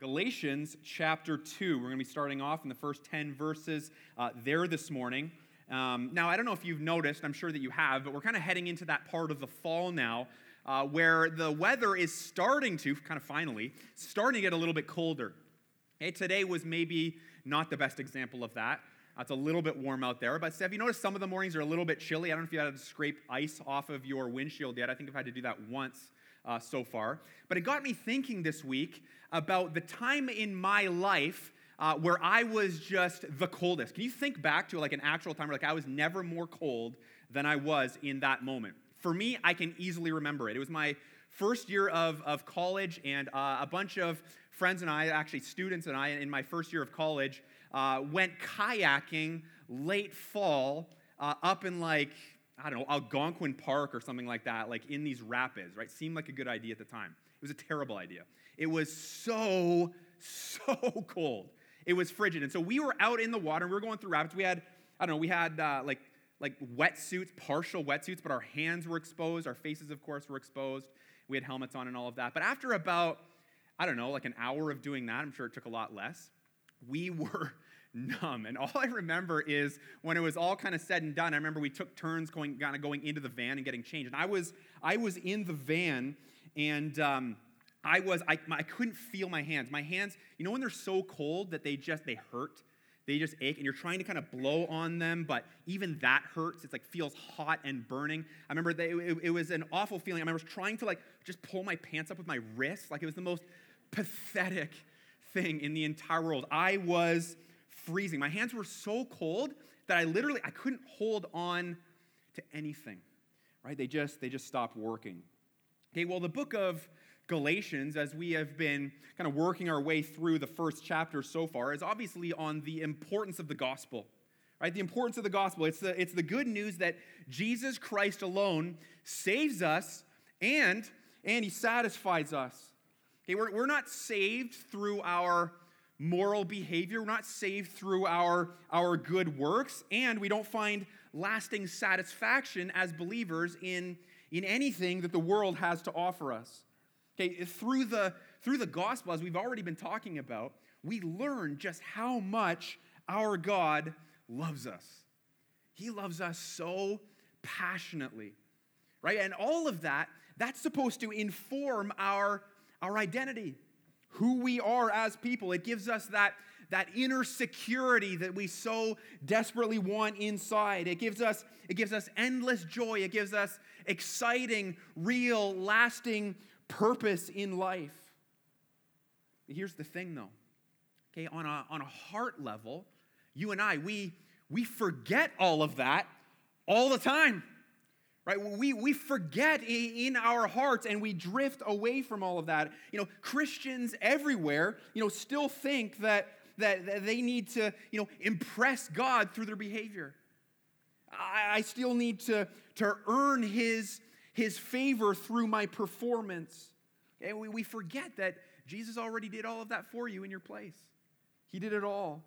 Galatians chapter 2. We're going to be starting off in the first 10 verses uh, there this morning. Um, now, I don't know if you've noticed, I'm sure that you have, but we're kind of heading into that part of the fall now uh, where the weather is starting to, kind of finally, starting to get a little bit colder. Today was maybe not the best example of that. Uh, it's a little bit warm out there, but have you noticed some of the mornings are a little bit chilly? I don't know if you had to scrape ice off of your windshield yet. I think I've had to do that once uh, so far. But it got me thinking this week about the time in my life uh, where I was just the coldest. Can you think back to like an actual time where like I was never more cold than I was in that moment? For me, I can easily remember it. It was my first year of, of college, and uh, a bunch of friends and I, actually students and I, in my first year of college, uh, went kayaking late fall uh, up in like I don't know, Algonquin Park or something like that, like in these rapids, right? Seemed like a good idea at the time. It was a terrible idea. It was so, so cold. It was frigid. And so we were out in the water and we were going through rapids. We had, I don't know, we had uh, like, like wetsuits, partial wetsuits, but our hands were exposed. Our faces, of course, were exposed. We had helmets on and all of that. But after about, I don't know, like an hour of doing that, I'm sure it took a lot less, we were numb. And all I remember is when it was all kind of said and done, I remember we took turns going, kind of going into the van and getting changed. And I was, I was in the van and um, I was, I, I couldn't feel my hands. My hands, you know when they're so cold that they just, they hurt? They just ache and you're trying to kind of blow on them, but even that hurts. It's like feels hot and burning. I remember they, it, it was an awful feeling. I remember trying to like just pull my pants up with my wrists. Like it was the most pathetic thing in the entire world. I was freezing. My hands were so cold that I literally I couldn't hold on to anything. Right? They just they just stopped working. Okay, well the book of Galatians, as we have been kind of working our way through the first chapter so far, is obviously on the importance of the gospel. Right? The importance of the gospel. It's the, it's the good news that Jesus Christ alone saves us and, and he satisfies us. Okay, we're, we're not saved through our moral behavior. We're not saved through our, our good works, and we don't find lasting satisfaction as believers in, in anything that the world has to offer us. Okay, through the, through the gospel, as we've already been talking about, we learn just how much our God loves us. He loves us so passionately, right? And all of that, that's supposed to inform our, our identity who we are as people. It gives us that, that inner security that we so desperately want inside. It gives us, it gives us endless joy. It gives us exciting, real, lasting purpose in life. Here's the thing though. Okay, on a, on a heart level, you and I, we, we forget all of that all the time right? We, we forget in our hearts and we drift away from all of that. You know christians everywhere you know still think that that, that they need to you know impress god through their behavior. I, I still need to to earn his his favor through my performance. And we, we forget that jesus already did all of that for you in your place. He did it all.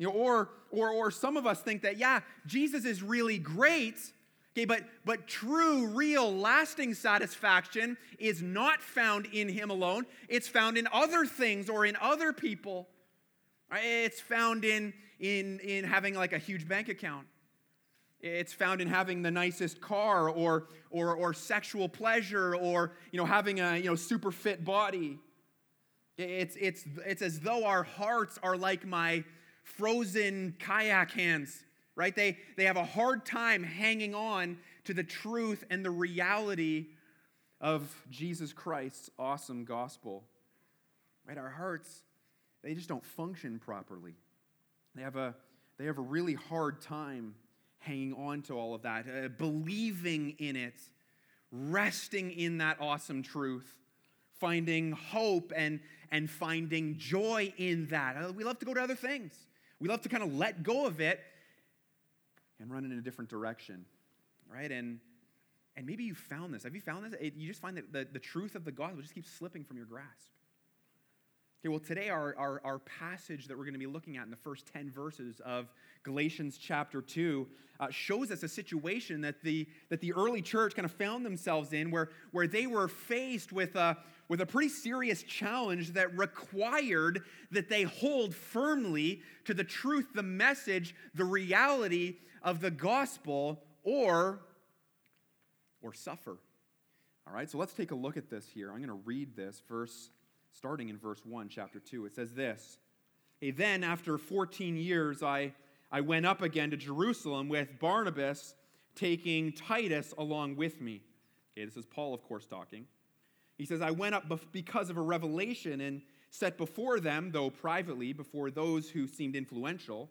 You know, or, or, or some of us think that, yeah, Jesus is really great, Okay, but, but true, real, lasting satisfaction is not found in Him alone. It's found in other things or in other people. It's found in, in, in having like a huge bank account. It's found in having the nicest car or, or, or sexual pleasure or you know, having a you know, super fit body. It's, it's, it's as though our hearts are like my frozen kayak hands right? They, they have a hard time hanging on to the truth and the reality of Jesus Christ's awesome gospel. Right? Our hearts, they just don't function properly. They have a, they have a really hard time hanging on to all of that, uh, believing in it, resting in that awesome truth, finding hope and, and finding joy in that. Uh, we love to go to other things. We love to kind of let go of it and run in a different direction, right? And and maybe you found this. Have you found this? It, you just find that the, the truth of the gospel just keeps slipping from your grasp. Okay, well, today our, our, our passage that we're going to be looking at in the first 10 verses of Galatians chapter 2 uh, shows us a situation that the, that the early church kind of found themselves in where, where they were faced with a, with a pretty serious challenge that required that they hold firmly to the truth, the message, the reality of the gospel, or, or suffer. All right, so let's take a look at this here. I'm going to read this verse, starting in verse 1, chapter 2. It says this Hey, then, after 14 years, I, I went up again to Jerusalem with Barnabas, taking Titus along with me. Okay, this is Paul, of course, talking. He says, I went up because of a revelation and set before them, though privately, before those who seemed influential,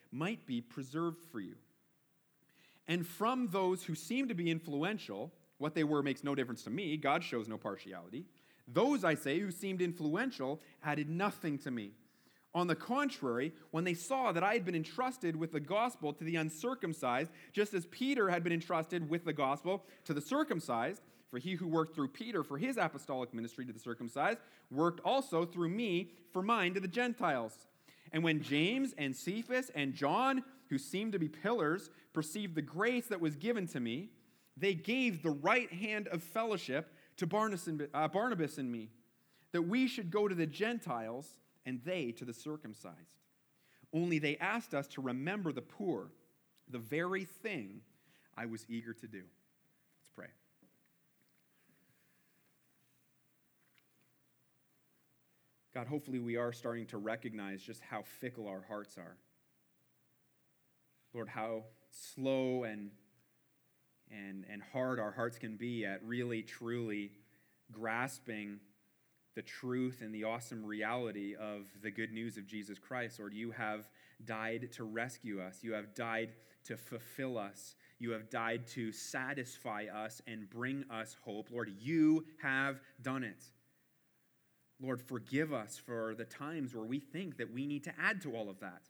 might be preserved for you. And from those who seem to be influential, what they were makes no difference to me. God shows no partiality. Those, I say, who seemed influential added nothing to me. On the contrary, when they saw that I had been entrusted with the gospel to the uncircumcised, just as Peter had been entrusted with the gospel to the circumcised, for he who worked through Peter for his apostolic ministry to the circumcised worked also through me for mine to the Gentiles. And when James and Cephas and John, who seemed to be pillars, perceived the grace that was given to me, they gave the right hand of fellowship to Barnabas and, uh, Barnabas and me, that we should go to the Gentiles and they to the circumcised. Only they asked us to remember the poor, the very thing I was eager to do. Let's pray. God, hopefully we are starting to recognize just how fickle our hearts are. Lord, how slow and and, and hard our hearts can be at really, truly grasping the truth and the awesome reality of the good news of Jesus Christ. Lord, you have died to rescue us, you have died to fulfill us, you have died to satisfy us and bring us hope. Lord, you have done it. Lord, forgive us for the times where we think that we need to add to all of that,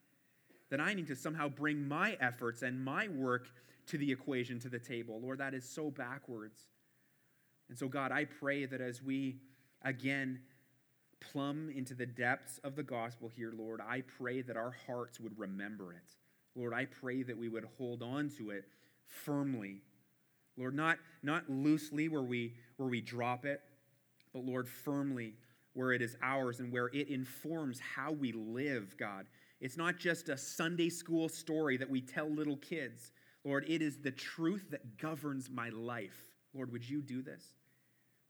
that I need to somehow bring my efforts and my work to the equation, to the table. Lord, that is so backwards. And so, God, I pray that as we again plumb into the depths of the gospel here, Lord, I pray that our hearts would remember it. Lord, I pray that we would hold on to it firmly. Lord, not, not loosely where we, where we drop it, but Lord, firmly where it is ours and where it informs how we live, God. It's not just a Sunday school story that we tell little kids. Lord, it is the truth that governs my life. Lord, would you do this?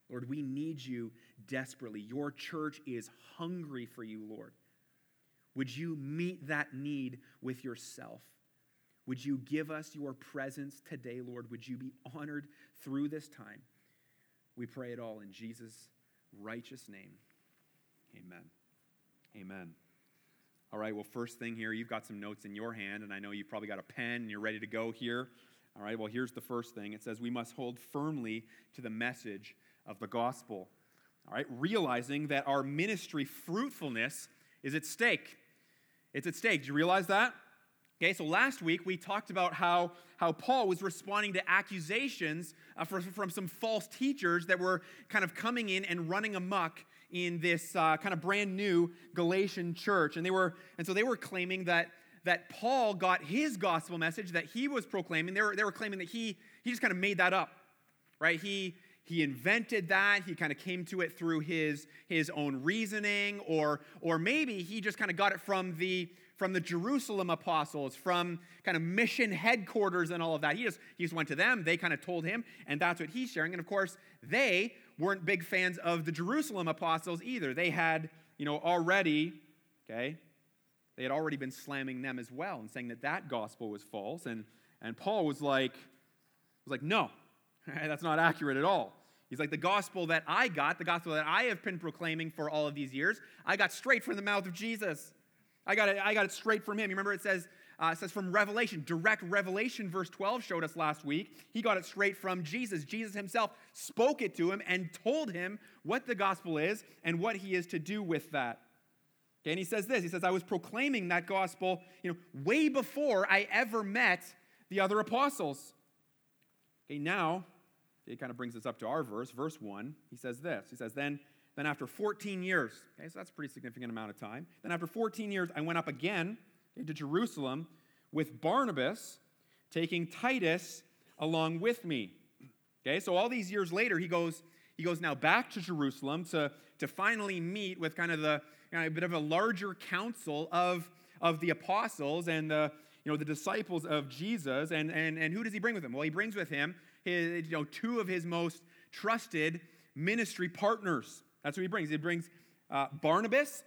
Lord, we need you desperately. Your church is hungry for you, Lord. Would you meet that need with yourself? Would you give us your presence today, Lord? Would you be honored through this time? We pray it all in Jesus' righteous name. Amen. Amen. All right, well, first thing here, you've got some notes in your hand, and I know you've probably got a pen and you're ready to go here. All right, well, here's the first thing it says we must hold firmly to the message of the gospel. All right, realizing that our ministry fruitfulness is at stake. It's at stake. Do you realize that? Okay, so last week we talked about how, how Paul was responding to accusations uh, from, from some false teachers that were kind of coming in and running amok in this uh, kind of brand new Galatian church. And they were, and so they were claiming that, that Paul got his gospel message that he was proclaiming. They were, they were claiming that he, he just kind of made that up, right? He, he invented that. He kind of came to it through his, his own reasoning, or, or maybe he just kind of got it from the, from the Jerusalem apostles, from kind of mission headquarters and all of that. He just, he just went to them. They kind of told him, and that's what he's sharing. And of course, they weren't big fans of the Jerusalem apostles either. They had, you know, already, okay, they had already been slamming them as well and saying that that gospel was false. And, and Paul was like, was like, no, that's not accurate at all. He's like, the gospel that I got, the gospel that I have been proclaiming for all of these years, I got straight from the mouth of Jesus. I got it, I got it straight from him. You remember it says, uh, says from Revelation, direct revelation, verse 12 showed us last week. He got it straight from Jesus. Jesus himself spoke it to him and told him what the gospel is and what he is to do with that. Okay, and he says this He says, I was proclaiming that gospel you know, way before I ever met the other apostles. Okay, now, it kind of brings us up to our verse, verse 1. He says this He says, Then then after 14 years, okay, so that's a pretty significant amount of time. Then after 14 years, I went up again into Jerusalem with Barnabas, taking Titus along with me. Okay, so all these years later, he goes, he goes now back to Jerusalem to, to finally meet with kind of the you know, a bit of a larger council of, of the apostles and the, you know, the disciples of Jesus. And, and, and who does he bring with him? Well, he brings with him his, you know, two of his most trusted ministry partners. That's what he brings. He brings uh, Barnabas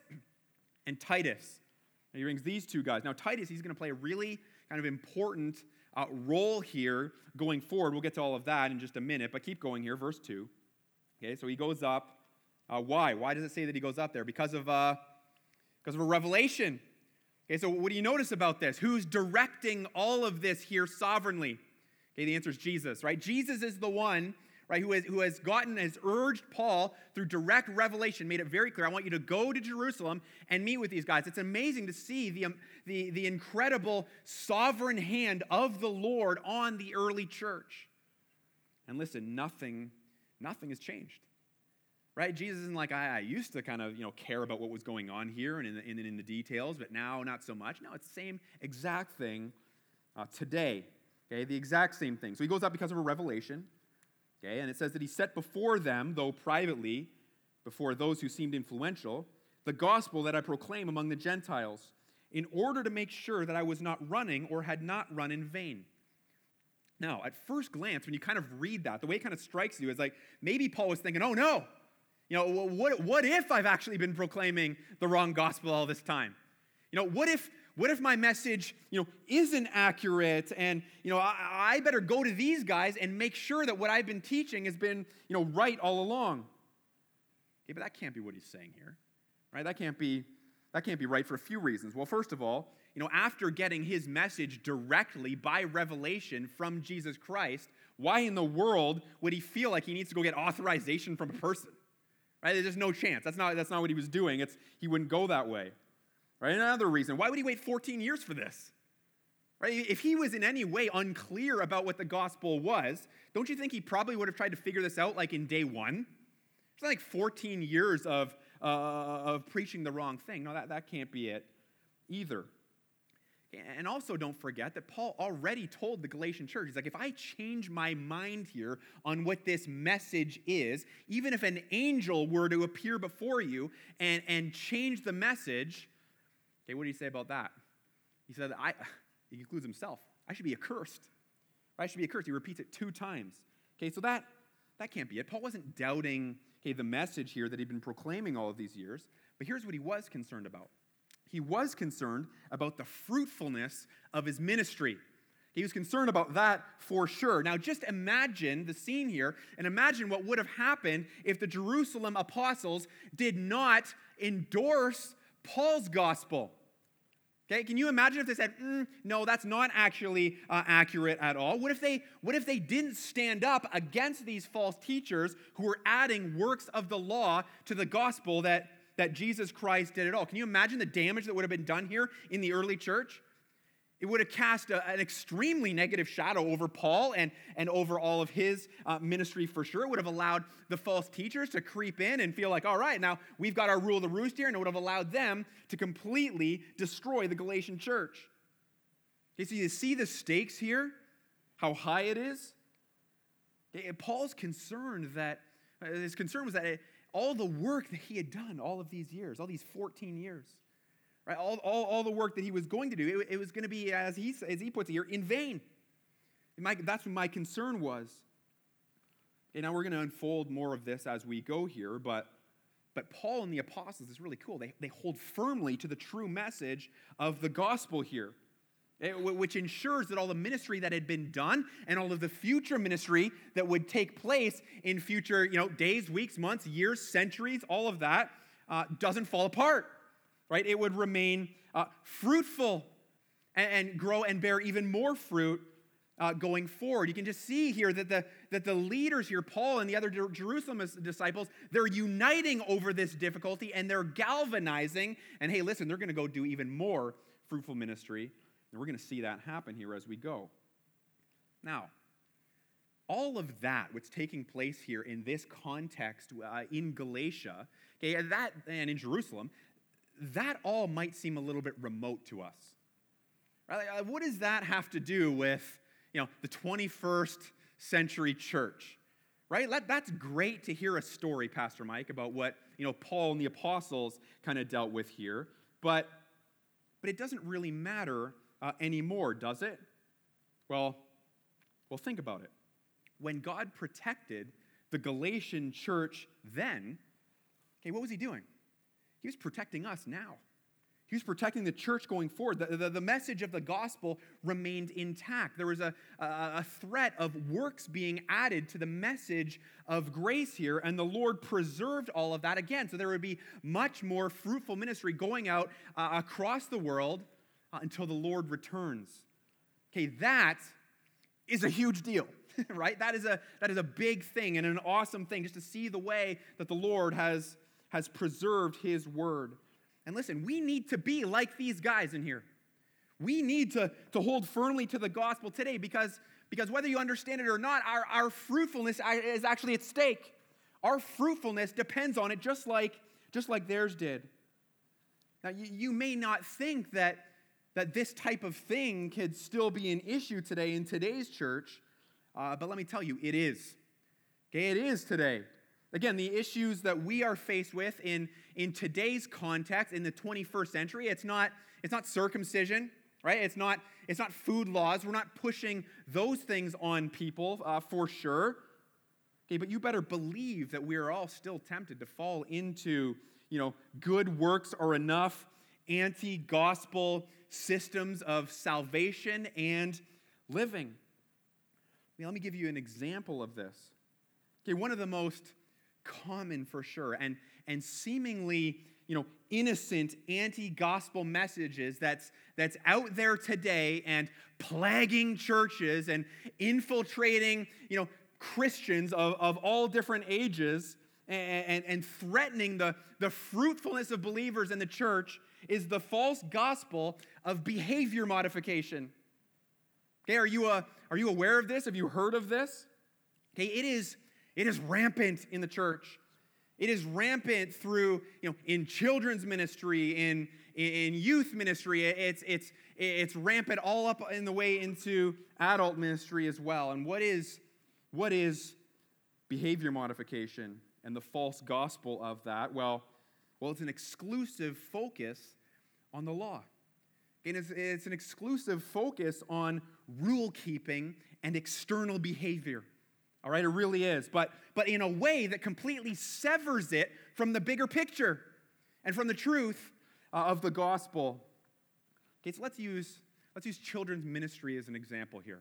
and Titus. And he brings these two guys. Now, Titus, he's going to play a really kind of important uh, role here going forward. We'll get to all of that in just a minute, but keep going here. Verse 2. Okay, so he goes up. Uh, why? Why does it say that he goes up there? Because of, uh, because of a revelation. Okay, so what do you notice about this? Who's directing all of this here sovereignly? Okay, the answer is Jesus, right? Jesus is the one right, who has, who has gotten, has urged Paul through direct revelation, made it very clear, I want you to go to Jerusalem and meet with these guys. It's amazing to see the, um, the, the incredible sovereign hand of the Lord on the early church. And listen, nothing, nothing has changed. Right? Jesus isn't like, I, I used to kind of, you know, care about what was going on here and in the, in, in the details, but now not so much. No, it's the same exact thing uh, today. Okay, the exact same thing. So he goes up because of a revelation. Okay, and it says that he set before them, though privately, before those who seemed influential, the gospel that I proclaim among the Gentiles, in order to make sure that I was not running or had not run in vain. Now, at first glance, when you kind of read that, the way it kind of strikes you is like maybe Paul was thinking, oh no, you know, what, what if I've actually been proclaiming the wrong gospel all this time? You know, what if what if my message, you know, isn't accurate and, you know, I, I, better go to these guys and make sure that what I've been teaching has been, you know, right all along. Okay, but that can't be what he's saying here. Right? That can't be that can't be right for a few reasons. Well, first of all, you know, after getting his message directly by revelation from Jesus Christ, why in the world would he feel like he needs to go get authorization from a person? Right? There's just no chance. That's not, that's not what he was doing. It's, he wouldn't go that way. Right? Another reason, why would he wait 14 years for this? Right? If he was in any way unclear about what the gospel was, don't you think he probably would have tried to figure this out like in day one? It's like 14 years of, uh, of preaching the wrong thing. No, that, that can't be it either. And also, don't forget that Paul already told the Galatian church, he's like, if I change my mind here on what this message is, even if an angel were to appear before you and, and change the message, Okay, what do you say about that? He said, I, he includes himself. I should be accursed. I should be accursed. He repeats it two times. Okay, so that, that can't be it. Paul wasn't doubting okay, the message here that he'd been proclaiming all of these years, but here's what he was concerned about. He was concerned about the fruitfulness of his ministry. He was concerned about that for sure. Now, just imagine the scene here and imagine what would have happened if the Jerusalem apostles did not endorse Paul's gospel. Okay, can you imagine if they said, mm, "No, that's not actually uh, accurate at all"? What if they, what if they didn't stand up against these false teachers who were adding works of the law to the gospel that that Jesus Christ did at all? Can you imagine the damage that would have been done here in the early church? It would have cast a, an extremely negative shadow over Paul and, and over all of his uh, ministry for sure. It would have allowed the false teachers to creep in and feel like, all right, now we've got our rule of the roost here, and it would have allowed them to completely destroy the Galatian church. Okay, so you see the stakes here, how high it is? Paul's concerned that, uh, his concern was that all the work that he had done all of these years, all these 14 years, Right? All, all, all the work that he was going to do, it, it was going to be, as he, as he puts it here, in vain. My, that's what my concern was. And now we're going to unfold more of this as we go here, but, but Paul and the apostles is really cool. They, they hold firmly to the true message of the gospel here, eh, which ensures that all the ministry that had been done and all of the future ministry that would take place in future you know, days, weeks, months, years, centuries, all of that uh, doesn't fall apart right? It would remain uh, fruitful. and, and grow and bear even more fruit uh, going forward. You can just see here that the, that the leaders here, Paul and the other Jerusalem disciples, they're uniting over this difficulty and they're galvanizing. And hey, listen, they're going to go do even more fruitful ministry. And we're going to see that happen here as we go. Now, all of that, what's taking place here in this context uh, in Galatia, okay, that and in Jerusalem, that all might seem a little bit remote to us. Right? What does that have to do with you know, the 21st century church, right? That's great to hear a story, Pastor Mike, about what, you know, Paul and the apostles kind of dealt with here. But, but it doesn't really matter uh, anymore, does it? Well, well, think about it. When God protected the Galatian church then, okay, what was he doing? He was protecting us now. He was protecting the church going forward. The, the, the, message of the gospel remained intact. There was a, a, a threat of works being added to the message of grace here, and the Lord preserved all of that again. So there would be much more fruitful ministry going out uh, across the world uh, until the Lord returns. Okay, that is a huge deal. right? That is a that is a big thing and an awesome thing just to see the way that the Lord has has preserved his word. And listen, we need to be like these guys in here. We need to, to hold firmly to the gospel today because, because whether you understand it or not, our, our fruitfulness is actually at stake. Our fruitfulness depends on it just like, just like theirs did. Now, you, you may not think that, that this type of thing could still be an issue today in today's church, uh, but let me tell you, it is. Okay, it is today. Again, the issues that we are faced with in, in today's context, in the 21st century, it's not, it's not circumcision, right? It's not, it's not food laws. We're not pushing those things on people uh, for sure. Okay, but you better believe that we are all still tempted to fall into, you know, good works are enough, anti-gospel systems of salvation and living. I mean, let me give you an example of this. Okay, one of the most common for sure. And, and seemingly you know innocent anti-gospel messages that's that's out there today and plaguing churches and infiltrating you know christians of, of all different ages and, and, and threatening the, the fruitfulness of believers in the church is the false gospel of behavior modification. Okay are you, a, are you aware of this? Have you heard of this? Okay it is it is rampant in the church. It is rampant through, you know, in children's ministry, in, in youth ministry. It's, it's, it's rampant all up in the way into adult ministry as well. And what is, what is behavior modification and the false gospel of that? Well, well, it's an exclusive focus on the law. And it's, it's an exclusive focus on rule keeping and external behavior. All right, it really is. But, but in a way that completely severs it from the bigger picture and from the truth uh, of the gospel. Okay, so let's use, let's use children's ministry as an example here.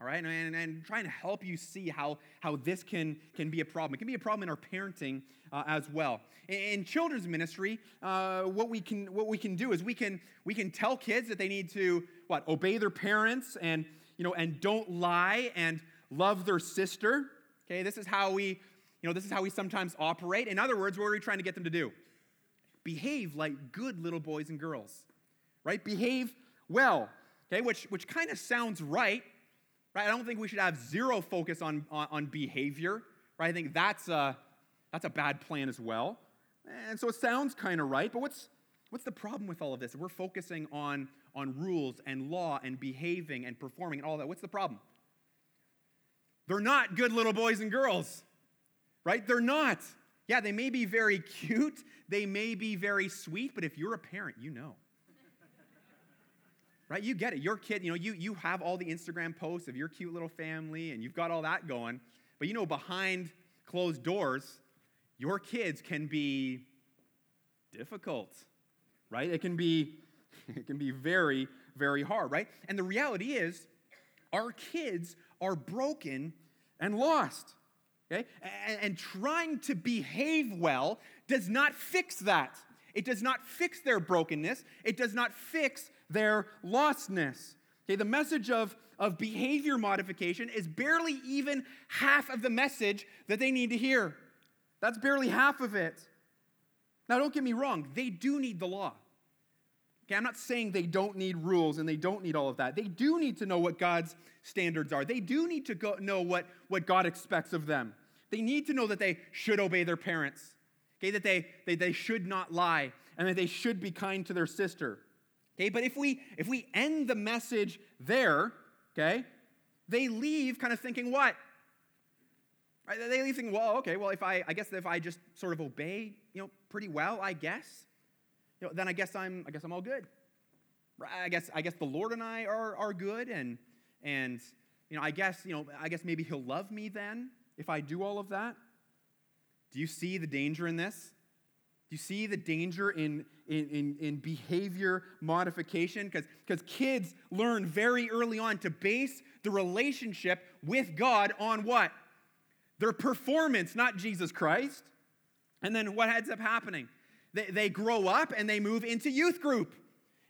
All right, and, and trying to help you see how, how this can, can be a problem. It can be a problem in our parenting uh, as well. In, in children's ministry, uh, what, we can, what we can do is we can, we can tell kids that they need to, what, obey their parents and, you know, and don't lie and love their sister. Okay, this is how we, you know, this is how we sometimes operate. In other words, what are we trying to get them to do? Behave like good little boys and girls, right? Behave well, okay, which, which kind of sounds right, right? I don't think we should have zero focus on, on, on behavior, right? I think that's a, that's a bad plan as well. And so it sounds kind of right, but what's, what's the problem with all of this? We're focusing on, on rules and law and behaving and performing and all that. What's the problem? They're not good little boys and girls, right? They're not. Yeah, they may be very cute, they may be very sweet, but if you're a parent, you know. right? You get it. Your kid, you know, you, you have all the Instagram posts of your cute little family and you've got all that going, but you know, behind closed doors, your kids can be difficult, right? It can be, it can be very, very hard, right? And the reality is, our kids are broken and lost. Okay? And, and trying to behave well does not fix that. It does not fix their brokenness, it does not fix their lostness. Okay, the message of, of behavior modification is barely even half of the message that they need to hear. That's barely half of it. Now, don't get me wrong, they do need the law. Okay, I'm not saying they don't need rules and they don't need all of that. They do need to know what God's standards are. They do need to go, know what, what God expects of them. They need to know that they should obey their parents, okay, that they, they, they should not lie, and that they should be kind to their sister. Okay, but if we if we end the message there, okay, they leave kind of thinking what? Right, they leave thinking, well, okay, well, if I I guess if I just sort of obey, you know, pretty well, I guess, you know, then I guess I'm I guess I'm all good. I guess I guess the Lord and I are are good, and and you know, I guess you know, I guess maybe He'll love me then if I do all of that. Do you see the danger in this? Do you see the danger in, in, in, in behavior modification? Because kids learn very early on to base the relationship with God on what? Their performance, not Jesus Christ. And then what ends up happening? They, they grow up and they move into youth group.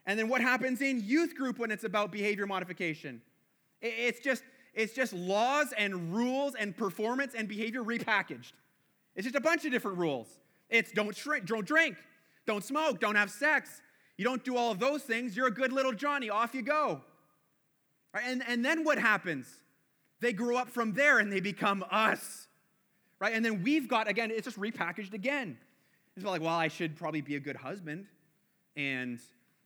And then what happens in youth group when it's about behavior modification? It, it's just it's just laws and rules and performance and behavior repackaged. It's just a bunch of different rules. It's don't, shrink, don't drink, don't smoke, don't have sex. You don't do all of those things, you're a good little Johnny. Off you go. Right? And, and then what happens? They grow up from there and they become us. Right? And then we've got, again, it's just repackaged again. It's like, well, I should probably be a good husband and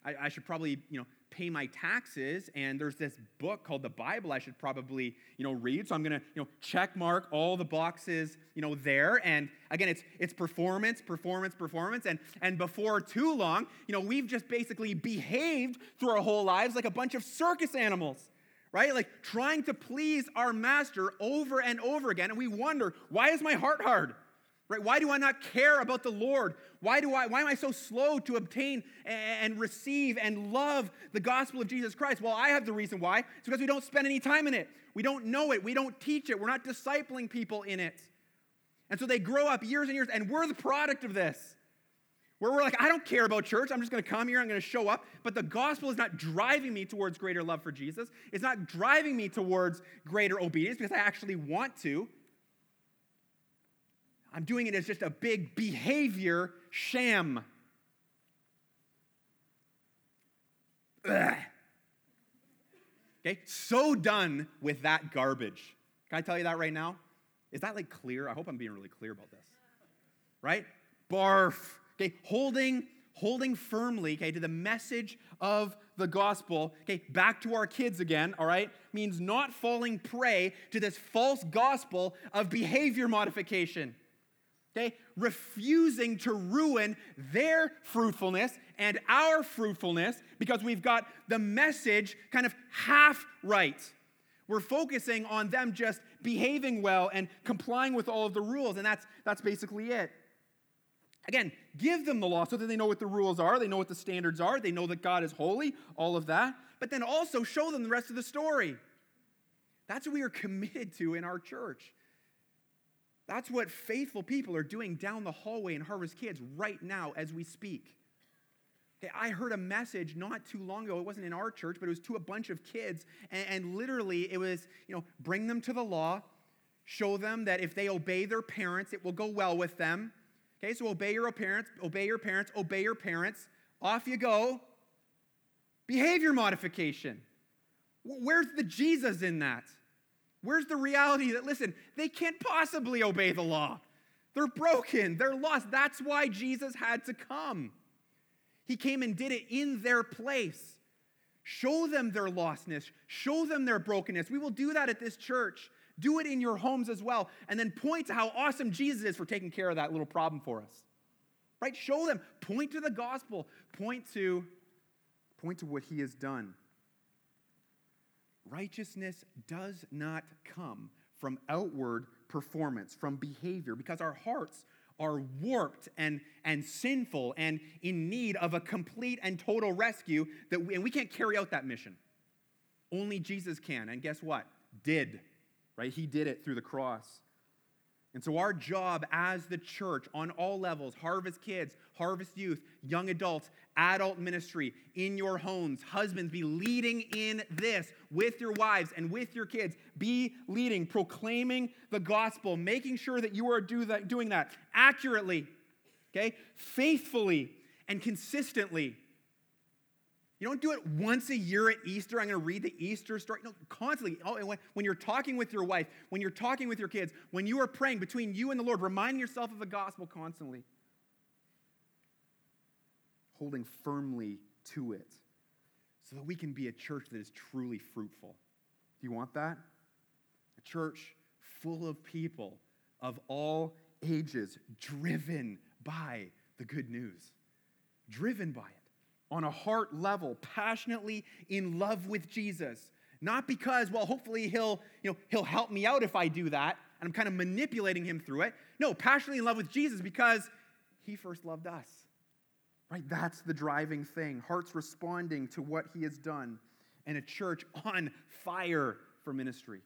I, I should probably, you know, pay my taxes and there's this book called the bible i should probably you know read. So i'm to you know check mark all the boxes you know there. And again it's it's performance performance performance. And and before too long you know we've just basically behaved through our whole lives like a bunch of circus animals right? Like trying to please our master over and over again. And we wonder why is my heart hard Right? Why do I not care about the Lord? Why, do I, why am I so slow to obtain and receive and love the gospel of Jesus Christ? Well, I have the reason why. It's because we don't spend any time in it. We don't know it. We don't teach it. We're not discipling people in it. And so they grow up years and years, and we're the product of this. Where we're like, I don't care about church. I'm just going to come here. I'm going to show up. But the gospel is not driving me towards greater love for Jesus. It's not driving me towards greater obedience because I actually want to. I'm doing it as just a big behavior sham. Ugh. Okay, so done with that garbage. Can I tell you that right now? Is that like clear? I hope I'm being really clear about this. Right? Barf. Okay, holding holding firmly, okay, to the message of the gospel, okay, back to our kids again, all right, means not falling prey to this false gospel of behavior modification okay? Refusing to ruin their fruitfulness and our fruitfulness because we've got the message kind of half right. We're focusing on them just behaving well and complying with all of the rules, and that's, that's basically it. Again, give them the law so that they know what the rules are, they know what the standards are, they know that God is holy, all of that, but then also show them the rest of the story. That's what we are committed to in our church. That's what faithful people are doing down the hallway in Harvest Kids right now as we speak. I heard a message not too long ago. It wasn't in our church, but it was to a bunch of kids. And, and literally, it was, you know, bring them to the law, show them that if they obey their parents, it will go well with them. Okay, so obey your parents, obey your parents, obey your parents. Off you go. Behavior modification. Where's the Jesus in that? Where's the reality that, listen, they can't possibly obey the law? They're broken, they're lost. That's why Jesus had to come. He came and did it in their place. Show them their lostness, show them their brokenness. We will do that at this church. Do it in your homes as well. And then point to how awesome Jesus is for taking care of that little problem for us. Right? Show them. Point to the gospel. Point to point to what he has done. Righteousness does not come from outward performance, from behavior, because our hearts are warped and, and sinful and in need of a complete and total rescue, that we, and we can't carry out that mission. Only Jesus can. And guess what? Did. Right? He did it through the cross. And so, our job as the church on all levels harvest kids, harvest youth, young adults, adult ministry, in your homes, husbands, be leading in this with your wives and with your kids. Be leading, proclaiming the gospel, making sure that you are do that, doing that accurately, okay, faithfully, and consistently. You don't do it once a year at Easter. I'm going to read the Easter story. No, constantly. Oh, when, when you're talking with your wife, when you're talking with your kids, when you are praying between you and the Lord, reminding yourself of the gospel constantly. Holding firmly to it so that we can be a church that is truly fruitful. Do you want that? A church full of people of all ages, driven by the good news, driven by it on a heart level, passionately in love with Jesus. Not because, well, hopefully he'll, you know, he'll help me out if I do that, and I'm kind of manipulating him through it. No, passionately in love with Jesus because he first loved us. Right? That's the driving thing. Hearts responding to what he has done, and a church on fire for ministry.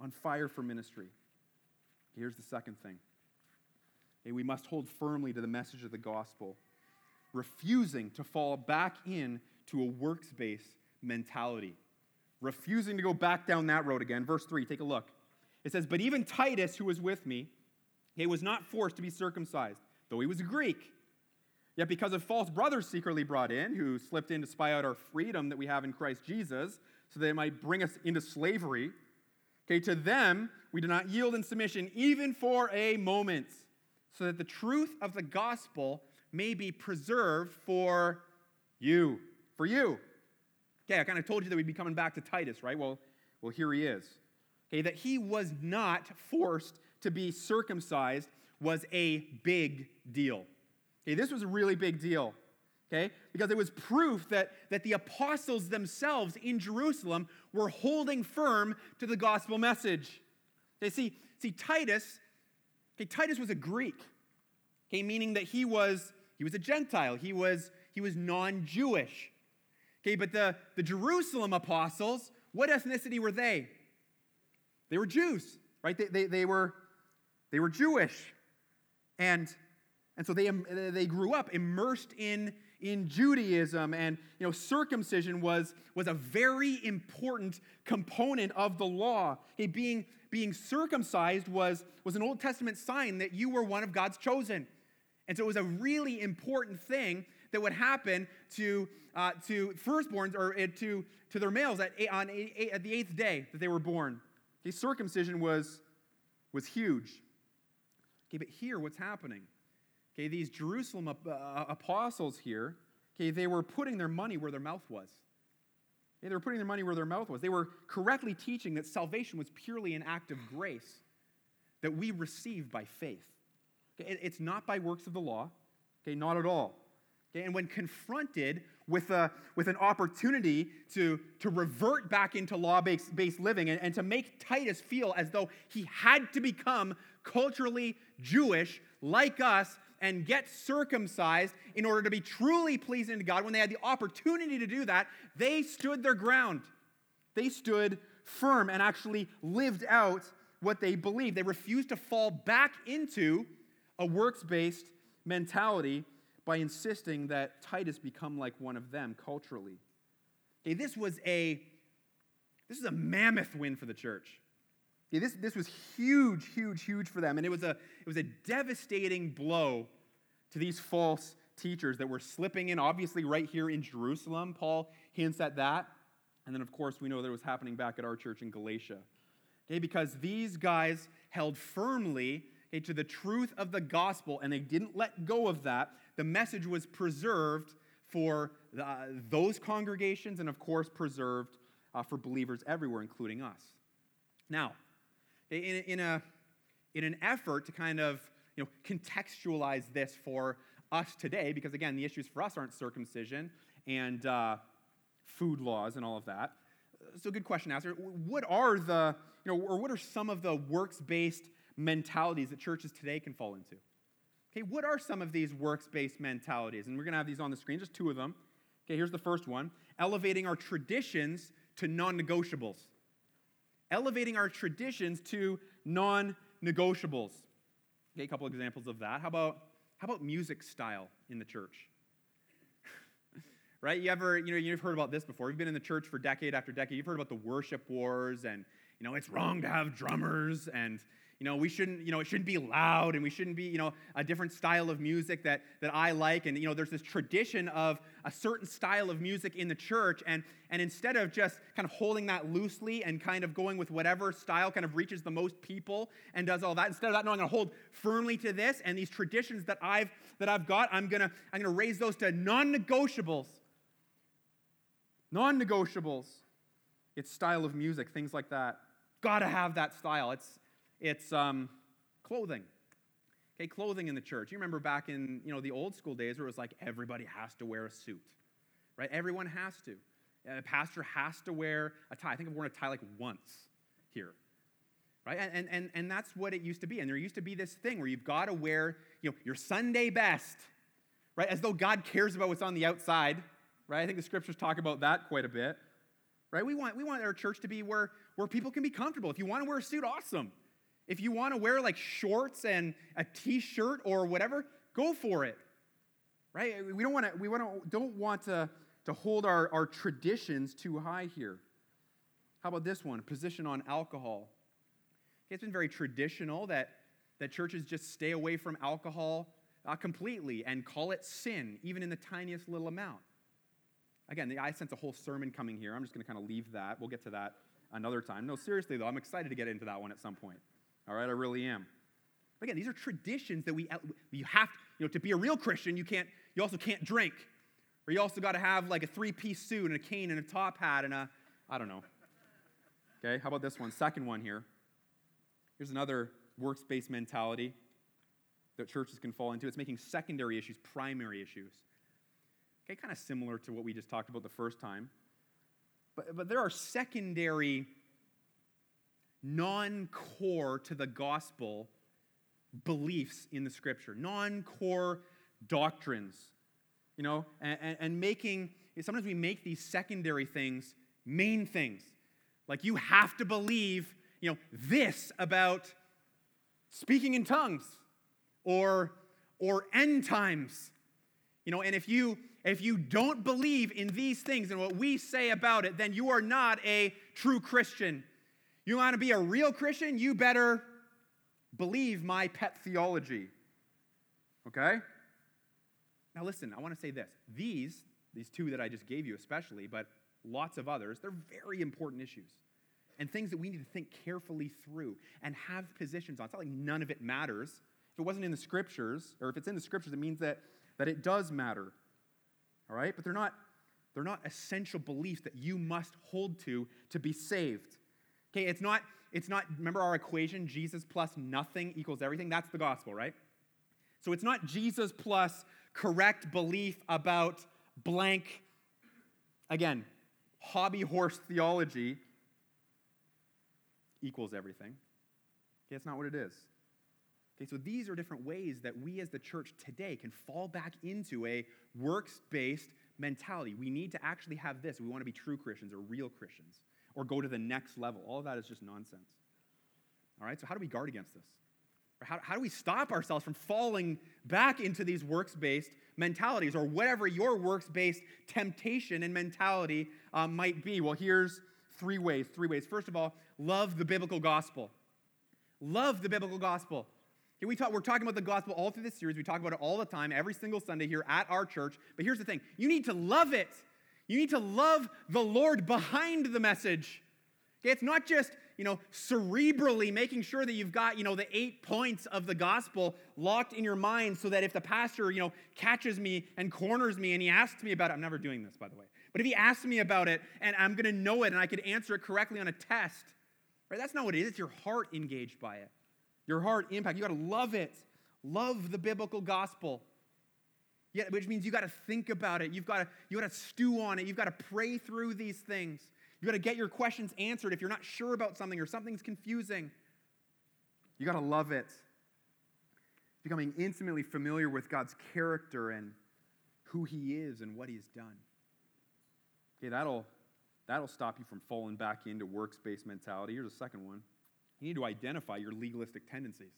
On fire for ministry. Here's the second thing. Okay, we must hold firmly to the message of the gospel refusing to fall back in to a works based mentality. Refusing to go back down that road again. Verse 3, take a look. It says, But even Titus, who was with me, he was not forced to be circumcised, though he was a Greek. Yet because of false brothers secretly brought in, who slipped in to spy out our freedom that we have in Christ Jesus, so it might bring us into slavery, okay, to them we do not yield in submission even for a moment, so that the truth of the gospel may be preserved for you. For you. Okay, I kind of told you that we'd be coming back to Titus, right? Well, well, here he is. Okay, that he was not forced to be circumcised was a big deal. Okay, this was a really big deal. Okay, because it was proof that, that the apostles themselves in Jerusalem were holding firm to the gospel message. Okay, see, see, Titus, okay, Titus was a Greek. Okay, meaning that he was he was a Gentile. He was, he was non-Jewish. Okay, but the, the Jerusalem apostles, what ethnicity were they? They were Jews, right? They, they, they, were, they were Jewish. And, and so they, they grew up immersed in, in Judaism, and you know, circumcision was, was a very important component of the law. Okay, being, being circumcised was, was an Old Testament sign that you were one of God's chosen. And so it was a really important thing that would happen to, uh, to firstborns or uh, to, to their males at, on, at the eighth day that they were born. Okay, circumcision was, was huge. Okay, but here, what's happening? Okay, these Jerusalem uh, apostles here, okay, they were putting their money where their mouth was. Okay, they were putting their money where their mouth was. They were correctly teaching that salvation was purely an act of grace that we receive by faith. It's not by works of the law, okay, not at all. Okay, and when confronted with, a, with an opportunity to, to revert back into law based living and, and to make Titus feel as though he had to become culturally Jewish like us and get circumcised in order to be truly pleasing to God, when they had the opportunity to do that, they stood their ground. They stood firm and actually lived out what they believed. They refused to fall back into a works based mentality by insisting that Titus become like one of them culturally. Okay, this was a this is a mammoth win for the church. Okay, this, this was huge, huge, huge for them. And it was, a, it was a devastating blow to these false teachers that were slipping in, obviously, right here in Jerusalem. Paul hints at that. And then, of course, we know that it was happening back at our church in Galatia. Okay, because these guys held firmly okay, to the truth of the gospel, and they didn't let go of that, the message was preserved for uh, those congregations and, of course, preserved uh, for believers everywhere, including us. Now, in, in, a, in an effort to kind of you know, contextualize this for us today, because again, the issues for us aren't circumcision and uh, food laws and all of that. So, good question, Asher. What are the, you know, or what are some of the works based mentalities that churches today can fall into. Okay, what are some of these works based mentalities? And we're going to have these on the screen, just two of them. Okay, here's the first one elevating our traditions to non negotiables. Elevating our traditions to non non-negotiables. Okay, a couple examples of that. How about how about music style in the church? right? You ever, you know, you've heard about this before. You've been in the church for decade after decade. You've heard about the worship wars and, you know, it's wrong to have drummers and, you know, we shouldn't, you know, it shouldn't be loud and we shouldn't be, you know, a different style of music that, that I like. And, you know, there's this tradition of a certain style of music in the church. And, and instead of just kind of holding that loosely and kind of going with whatever style kind of reaches the most people and does all that, instead of that, no, I'm going to hold firmly to this and these traditions that I've, that I've got, I'm going to, I'm going to raise those to non-negotiables. Non-negotiables. It's style of music, things like that. Got to have that style. It's, it's um, clothing. Okay, clothing in the church. You remember back in you know the old school days where it was like everybody has to wear a suit, right? Everyone has to. A pastor has to wear a tie. I think I've worn a tie like once here, right? And, and, and that's what it used to be. And there used to be this thing where you've got to wear you know, your Sunday best, right? As though God cares about what's on the outside, right? I think the scriptures talk about that quite a bit, right? We want, we want our church to be where, where people can be comfortable. If you want to wear a suit, awesome. If you want to wear like shorts and a t-shirt or whatever, go for it. Right? We don't want to we want to don't want to, to hold our, our traditions too high here. How about this one? Position on alcohol. It's been very traditional that, that churches just stay away from alcohol uh, completely and call it sin, even in the tiniest little amount. Again, the I sense a whole sermon coming here. I'm just going to kind of leave that. We'll get to that another time. No, seriously, though, I'm excited to get into that one at some point. All right, I really am. But again, these are traditions that we you have you know to be a real Christian. You can't you also can't drink, or you also got to have like a three-piece suit and a cane and a top hat and a I don't know. Okay, how about this one? Second one here. Here's another works-based mentality that churches can fall into. It's making secondary issues primary issues. Okay, kind of similar to what we just talked about the first time. But, but there are secondary non core to the gospel beliefs in the scripture, non core doctrines, you know, and, and, making, sometimes we make these secondary things main things. Like you have to believe, you know, this about speaking in tongues or, or end times. You know, and if you if you don't believe in these things and what we say about it, then you are not a true Christian. You want to be a real Christian? You better believe my pet theology. Okay? Now, listen, I want to say this. These, these two that I just gave you, especially, but lots of others, they're very important issues and things that we need to think carefully through and have positions on. It's not like none of it matters. If it wasn't in the scriptures, or if it's in the scriptures, it means that, that it does matter. All right? But they're not, they're not essential beliefs that you must hold to to be saved. Okay, it's not, it's not, remember our equation, Jesus plus nothing equals everything? That's the gospel, right? So it's not Jesus plus correct belief about blank, again, hobby horse theology equals everything. Okay, that's not what it is. Okay, so these are different ways that we as the church today can fall back into a works based mentality. We need to actually have this. We want to be true Christians or real Christians or go to the next level. All of that is just nonsense. All right, so how do we guard against this? How, how do we stop ourselves from falling back into these works based mentalities or whatever your works based temptation and mentality um, might be? Well, here's three ways. Three ways. First of all, love the biblical gospel. Love the biblical gospel. We talk, we're talking about the gospel all through this series. We talk about it all the time, every single Sunday here at our church. But here's the thing you need to love it. You need to love the Lord behind the message. Okay, it's not just, you know, cerebrally making sure that you've got, you know, the eight points of the gospel locked in your mind so that if the pastor, you know, catches me and corners me and he asks me about it, I'm never doing this, by the way, but if he asks me about it and I'm going to know it and I could answer it correctly on a test, right? That's not what it is. It's your heart engaged by it, your heart impact. You got to love it. Love the biblical gospel. Yeah, which means you got to think about it. You've got to you got to stew on it. You've got to pray through these things. You got to get your questions answered if you're not sure about something or something's confusing. You got to love it. Becoming intimately familiar with God's character and who he is and what he's done. Okay, that'll that'll stop you from falling back into works-based mentality. Here's a second one. You need to identify your legalistic tendencies.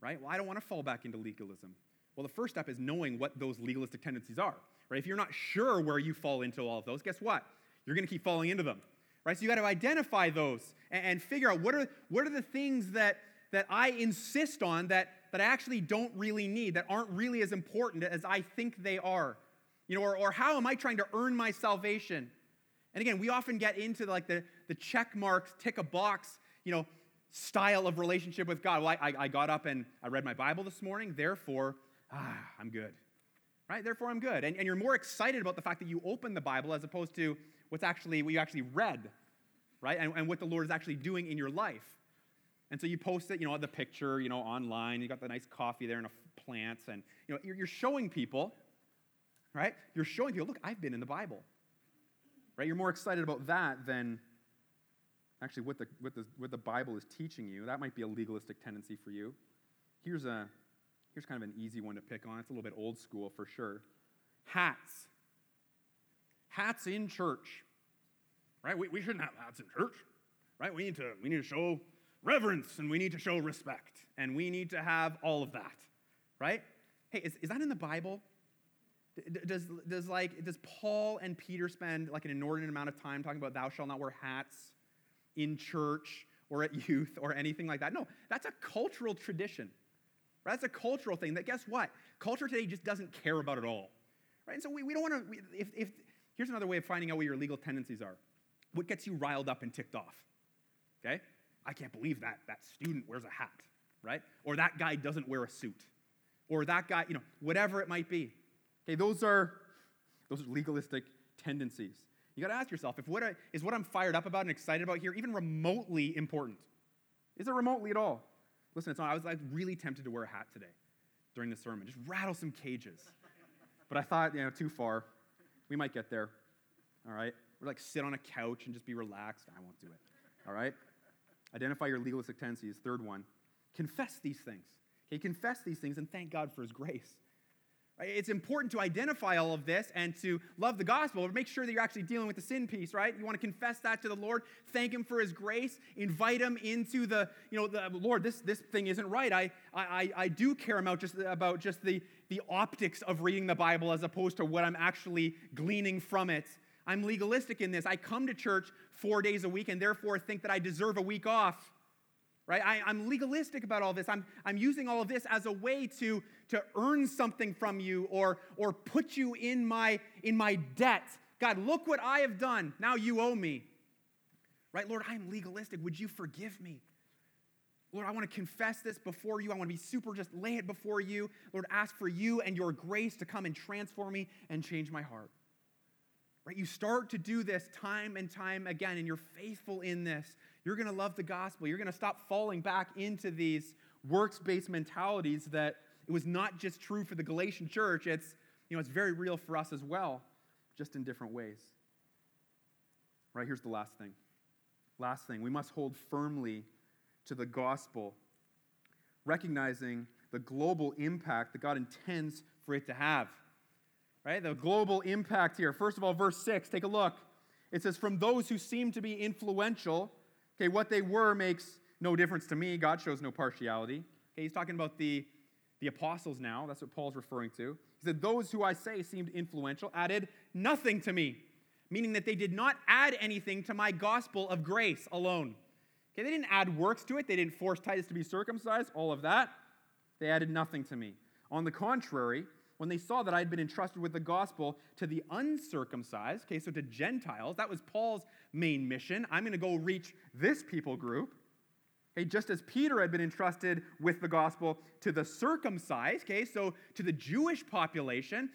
Right? Well, I don't want to fall back into legalism. Well, the first step is knowing what those legalistic tendencies are. Right? If you're not sure where you fall into all of those, guess what? You're going to keep falling into them. Right? So you got to identify those and, and figure out what are, what are the things that, that I insist on that, that I actually don't really need, that aren't really as important as I think they are. You know, or, or how am I trying to earn my salvation? And again, we often get into like the, the check marks, tick a box, you know, style of relationship with God. Well, I, I got up and I read my Bible this morning, therefore, ah, I'm good. Right? Therefore, I'm good. And, and you're more excited about the fact that you opened the Bible as opposed to what's actually, what you actually read, right? And, and what the Lord is actually doing in your life. And so you post it, you know, the picture, you know, online. You got the nice coffee there and a plants, and you know, you're, you're showing people, right? You're showing people, look, I've been in the Bible. Right? You're more excited about that than actually what the, what the, what the Bible is teaching you. That might be a legalistic tendency for you. Here's, a, here's kind of an easy one to pick on. It's a little bit old school for sure. Hats. Hats in church. Right? We, we shouldn't have hats in church. Right? We need, to, we need to show reverence and we need to show respect and we need to have all of that. Right? Hey, is, is that in the Bible? Does, does, like, does Paul and Peter spend like an inordinate amount of time talking about thou shalt not wear hats in church or at youth or anything like that? No, that's a cultural tradition. Right? That's a cultural thing that, guess what? Culture today just doesn't care about it all. Right? And so we, we don't want to, if, if, here's another way of finding out what your legal tendencies are. What gets you riled up and ticked off? Okay? I can't believe that that student wears a hat, right? Or that guy doesn't wear a suit. Or that guy, you know, whatever it might be. Okay, those are those are legalistic tendencies. You got to ask yourself if what I, is what I'm fired up about and excited about here even remotely important? Is it remotely at all? Listen, it's not. I was like really tempted to wear a hat today during the sermon, just rattle some cages. But I thought, you know, too far. We might get there. All right? Or like sit on a couch and just be relaxed. I won't do it. All right? Identify your legalistic tendencies. Third one, confess these things. Okay, confess these things and thank God for his grace. It's important to identify all of this and to love the gospel, but make sure that you're actually dealing with the sin piece, right? You want to confess that to the Lord, thank Him for His grace, invite Him into the, you know, the Lord, this, this thing isn't right. I, I, I do care about just, about just the, the optics of reading the Bible as opposed to what I'm actually gleaning from it. I'm legalistic in this. I come to church four days a week and therefore think that I deserve a week off right? I, am legalistic about all this. I'm, I'm using all of this as a way to, to earn something from you or, or put you in my, in my debt. God, look what I have done. Now you owe me. Right? Lord, I'm legalistic. Would you forgive me? Lord, I want to confess this before you. I want to be super, just lay it before you. Lord, ask for you and your grace to come and transform me and change my heart. Right? You start to do this time and time again, and you're faithful in this. You're going to love the gospel. You're going to stop falling back into these works based mentalities that it was not just true for the Galatian church, it's, you know, it's very real for us as well, just in different ways. Right, here's the last thing. Last thing, we must hold firmly to the gospel, recognizing the global impact that God intends for it to have. Right? The global impact here. First of all, verse 6, take a look. It says, From those who seem to be influential, Okay, what they were makes no difference to me. God shows no partiality. Okay, he's talking about the, the apostles now. That's what Paul's referring to. He said, Those who I say seemed influential added nothing to me, meaning that they did not add anything to my gospel of grace alone. Okay, they didn't add works to it. They didn't force Titus to be circumcised, all of that. They added nothing to me. On the contrary, when they saw that I had been entrusted with the gospel to the uncircumcised, okay, so to Gentiles, that was Paul's main mission. I'm going to go reach this people group. Okay, just as Peter had been entrusted with the gospel to the circumcised, okay, so to the Jewish population,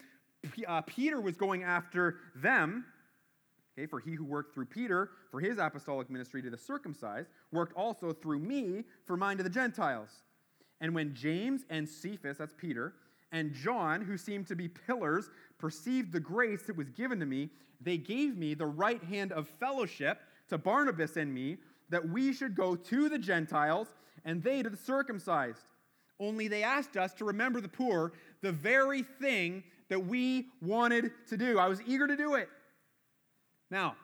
uh, Peter was going after them. Okay, for he who worked through Peter for his apostolic ministry to the circumcised worked also through me for mine to the Gentiles. And when James and Cephas, that's Peter, and John, who seemed to be pillars, perceived the grace that was given to me. They gave me the right hand of fellowship to Barnabas and me, that we should go to the Gentiles and they to the circumcised. Only they asked us to remember the poor, the very thing that we wanted to do. I was eager to do it. Now,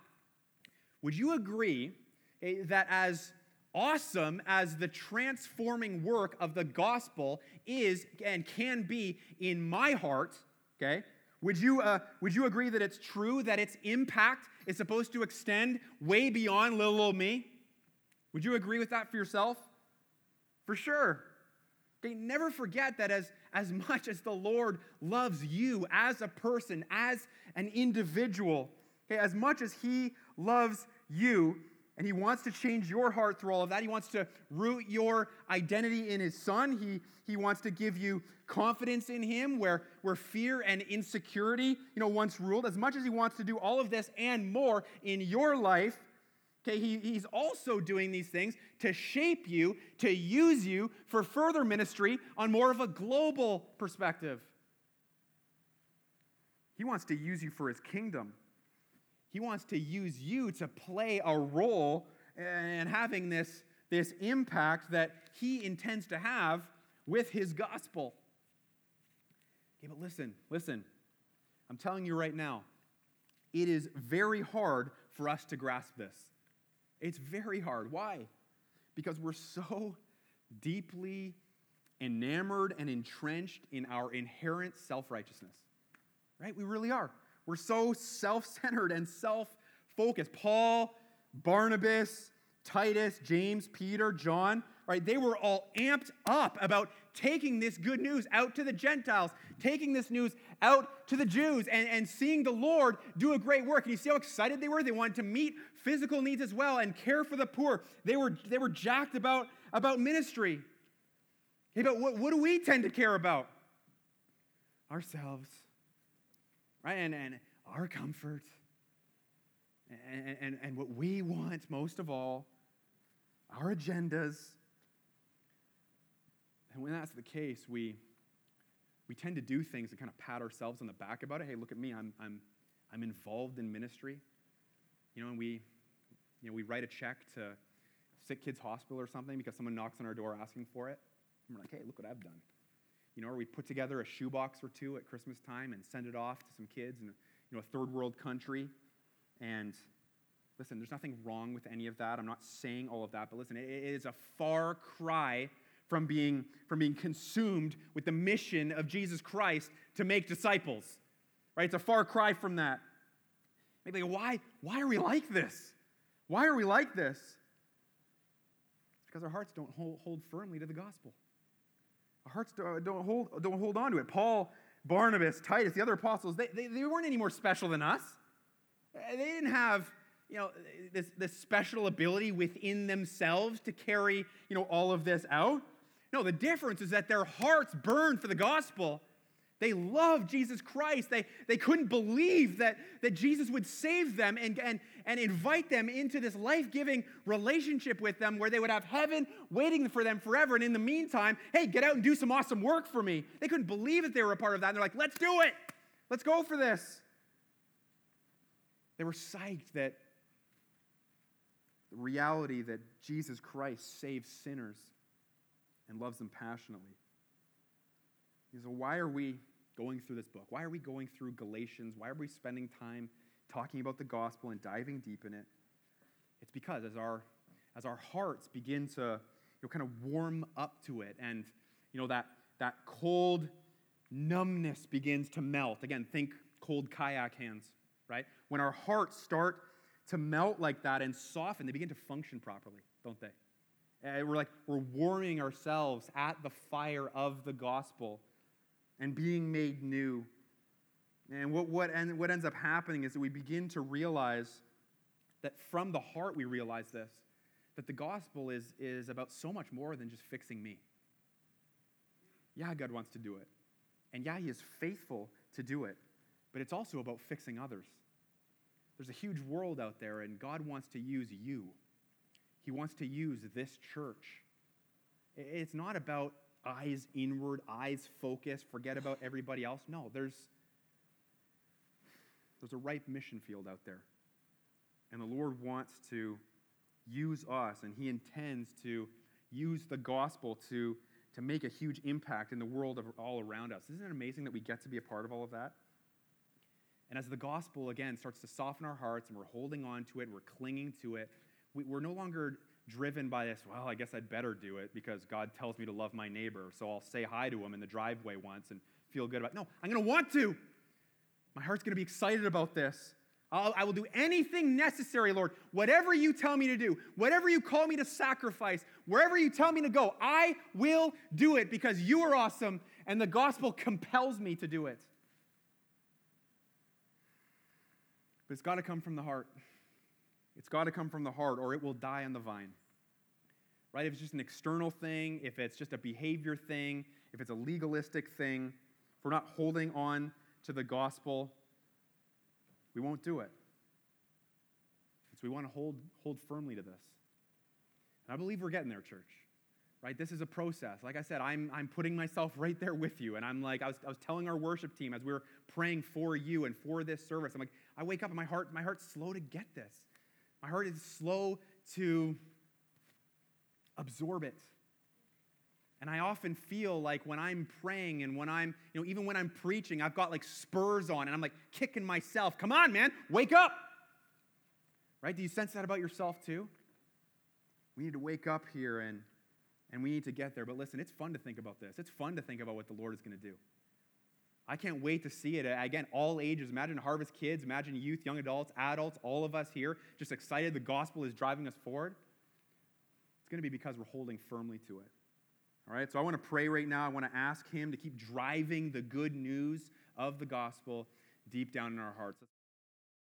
would you agree eh, that as awesome as the transforming work of the gospel is and can be in my heart, okay? Would you, uh, would you agree that it's true that its impact is supposed to extend way beyond little old me? Would you agree with that for yourself? For sure. Okay, never forget that as, as much as the Lord loves you as a person, as an individual, okay, as much as He loves you, and He wants to change your heart through all of that, He wants to root your identity in His Son. He, he wants to give you confidence in Him where, where fear and insecurity, you know, once ruled. As much as He wants to do all of this and more in your life, Okay, he, he's also doing these things to shape you, to use you for further ministry on more of a global perspective. He wants to use you for his kingdom. He wants to use you to play a role and having this, this impact that he intends to have with his gospel. Okay, but listen, listen. I'm telling you right now, it is very hard for us to grasp this. It's very hard. Why? Because we're so deeply enamored and entrenched in our inherent self righteousness. Right? We really are. We're so self centered and self focused. Paul, Barnabas, Titus, James, Peter, John, right? They were all amped up about taking this good news out to the Gentiles, taking this news out to the Jews, and, and seeing the Lord do a great work. And you see how excited they were? They wanted to meet physical needs as well and care for the poor. They were, they were jacked about, about ministry. Okay, but what, what do we tend to care about? Ourselves, right? And, and our comfort. And, and, and what we want most of all, our agendas. And when that's the case, we, we tend to do things to kind of pat ourselves on the back about it. Hey, look at me, I'm, I'm, I'm involved in ministry. You know, and we, you know, we write a check to Sick Kids Hospital or something because someone knocks on our door asking for it. And we're like, hey, look what I've done. You know, or we put together a shoebox or two at Christmas time and send it off to some kids in you know, a third world country. And listen, there's nothing wrong with any of that. I'm not saying all of that, but listen, it is a far cry from being, from being consumed with the mission of Jesus Christ to make disciples. Right? It's a far cry from that. Maybe why, why are we like this? Why are we like this? It's because our hearts don't hold, hold firmly to the gospel. Our hearts don't, hold, don't hold on to it. Paul, Barnabas, Titus, the other apostles, they, they, they weren't any more special than us. Uh, they didn't have you know, this, this special ability within themselves to carry you know, all of this out. No, the difference is that their hearts burned for the gospel. They loved Jesus Christ. They, they couldn't believe that, that Jesus would save them and, and, and invite them into this life giving relationship with them where they would have heaven waiting for them forever. And in the meantime, hey, get out and do some awesome work for me. They couldn't believe that they were a part of that. And they're like, let's do it. Let's go for this. They were psyched that the reality that Jesus Christ saves sinners and loves them passionately. So, why are we going through this book? Why are we going through Galatians? Why are we spending time talking about the gospel and diving deep in it? It's because as our, as our hearts begin to you know, kind of warm up to it and you know, that, that cold numbness begins to melt. Again, think cold kayak hands, right? When our hearts start to melt like that and soften, they begin to function properly, don't they? And we're like, we're warming ourselves at the fire of the gospel and being made new. And what, what, and what ends up happening is that we begin to realize that from the heart we realize this, that the gospel is, is about so much more than just fixing me. Yeah, God wants to do it. And yeah, He is faithful to do it. But it's also about fixing others. There's a huge world out there, and God wants to use you he wants to use this church. It's not about eyes inward, eyes focused, forget about everybody else. No, there's, there's a ripe mission field out there. And the Lord wants to use us, and He intends to use the gospel to, to make a huge impact in the world of all around us. Isn't it amazing that we get to be a part of all of that? And as the gospel, again, starts to soften our hearts and we're holding on to it, we're clinging to it, we, are no longer driven by this, well, I guess I'd better do it because God tells me to love my neighbor. So I'll say hi to him in the driveway once and feel good about it. No, I'm going to want to. My heart's going to be excited about this. I'll, I will do anything necessary, Lord. Whatever you tell me to do, whatever you call me to sacrifice, wherever you tell me to go, I will do it because you are awesome and the gospel compels me to do it. But it's got to come from the heart. It's got to come from the heart or it will die on the vine. Right? If it's just an external thing, if it's just a behavior thing, if it's a legalistic thing, if we're not holding on to the gospel, we won't do it. So we want to hold, hold firmly to this. And I believe we're getting there, church. Right? This is a process. Like I said, I'm, I'm putting myself right there with you. And I'm like, I was, I was telling our worship team as we were praying for you and for this service, I'm like, I wake up and my heart, my heart's slow to get this. My heart is slow to absorb it. And I often feel like when I'm praying and when I'm, you know, even when I'm preaching, I've got like spurs on and I'm like kicking myself. Come on, man, wake up. Right? Do you sense that about yourself too? We need to wake up here and, and we need to get there. But listen, it's fun to think about this. It's fun to think about what the Lord is going to do. I can't wait to see it. Again, all ages. Imagine Harvest kids, imagine youth, young adults, adults, all of us here, just excited the gospel is driving us forward. It's going to be because we're holding firmly to it. All right, so I want to pray right now. I want to ask Him to keep driving the good news of the gospel deep down in our hearts.